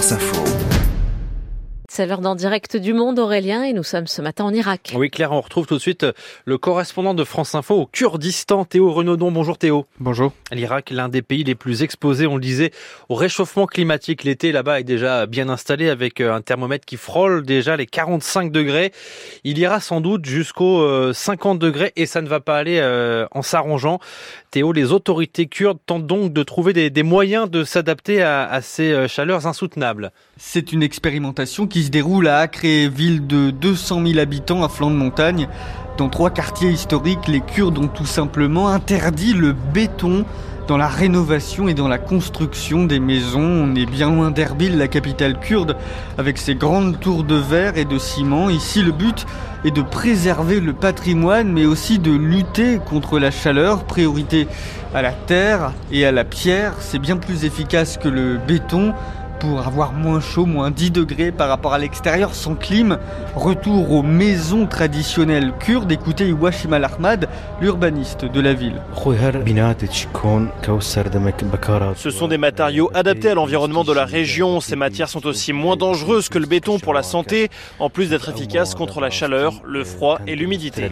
France Info. C'est l'heure d'en direct du monde, Aurélien, et nous sommes ce matin en Irak. Oui, Claire, on retrouve tout de suite le correspondant de France Info au Kurdistan, Théo Renaudon. Bonjour Théo. Bonjour. L'Irak, l'un des pays les plus exposés, on le disait, au réchauffement climatique. L'été là-bas est déjà bien installé avec euh, un thermomètre qui frôle déjà les 45 degrés. Il ira sans doute jusqu'aux 50 euh, degrés et ça ne va pas aller euh, en s'arrangeant. Théo, les autorités kurdes tentent donc de trouver des, moyens de s'adapter à, à ces chaleurs insoutenables. C'est une expérimentation qui se déroule à Acre, ville de 200 000 habitants à flanc de montagne. Dans trois quartiers historiques, les Kurdes ont tout simplement interdit le béton dans la rénovation et dans la construction des maisons. On est bien loin d'Erbil, la capitale kurde, avec ses grandes tours de verre et de ciment. Ici, le but est de préserver le patrimoine, mais aussi de lutter contre la chaleur. Priorité à la terre et à la pierre. C'est bien plus efficace que le béton pour avoir moins chaud, moins 10 degrés par rapport à l'extérieur sans clim. Retour aux maisons traditionnelles kurdes. Écoutez Iwashim Al-Ahmad, l'urbaniste de la ville. Ce sont des matériaux adaptés à l'environnement de la région. Ces matières sont aussi moins dangereuses que le béton pour la santé, en plus d'être efficaces contre la chaleur, le froid et l'humidité.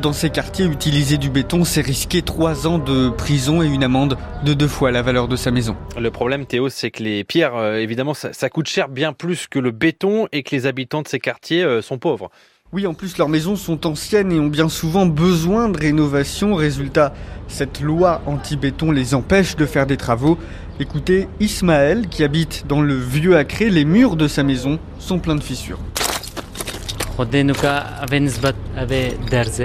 Dans ces quartiers, utiliser du béton, c'est risquer 3 ans de prison et une amende de deux fois la valeur de sa maison. Le problème Théo, c'est que les pierres, euh, évidemment, ça, coûte cher bien plus que le béton et que les habitants de ces quartiers euh, sont pauvres. Oui, en plus, leurs maisons sont anciennes et ont bien souvent besoin de rénovation. Résultat, cette loi anti-béton les empêche de faire des travaux. Écoutez, Ismaël, qui habite dans le vieux Acré, les murs de sa maison sont pleins de fissures.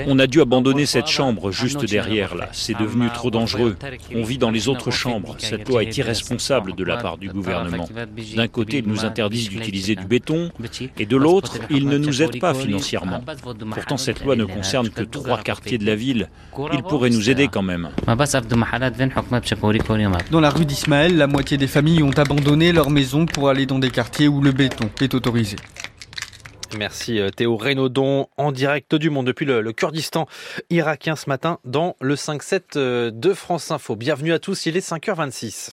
On a dû abandonner cette chambre juste derrière là. C'est devenu trop dangereux. On vit dans les autres chambres. Cette loi est irresponsable de la part du gouvernement. D'un côté, ils nous interdisent d'utiliser du béton et de l'autre, ils ne nous aident pas financièrement. Pourtant, cette loi ne concerne que trois quartiers de la ville. Ils pourraient nous aider quand même. Dans la rue d'Ismaël, la moitié des familles ont abandonné leur maison pour aller dans des quartiers où le béton est autorisé. Merci euh, Théo Renaudon en direct du monde depuis le, Kurdistan irakien ce matin dans le 5-7 euh, de France Info. Bienvenue à tous, il est 5h26.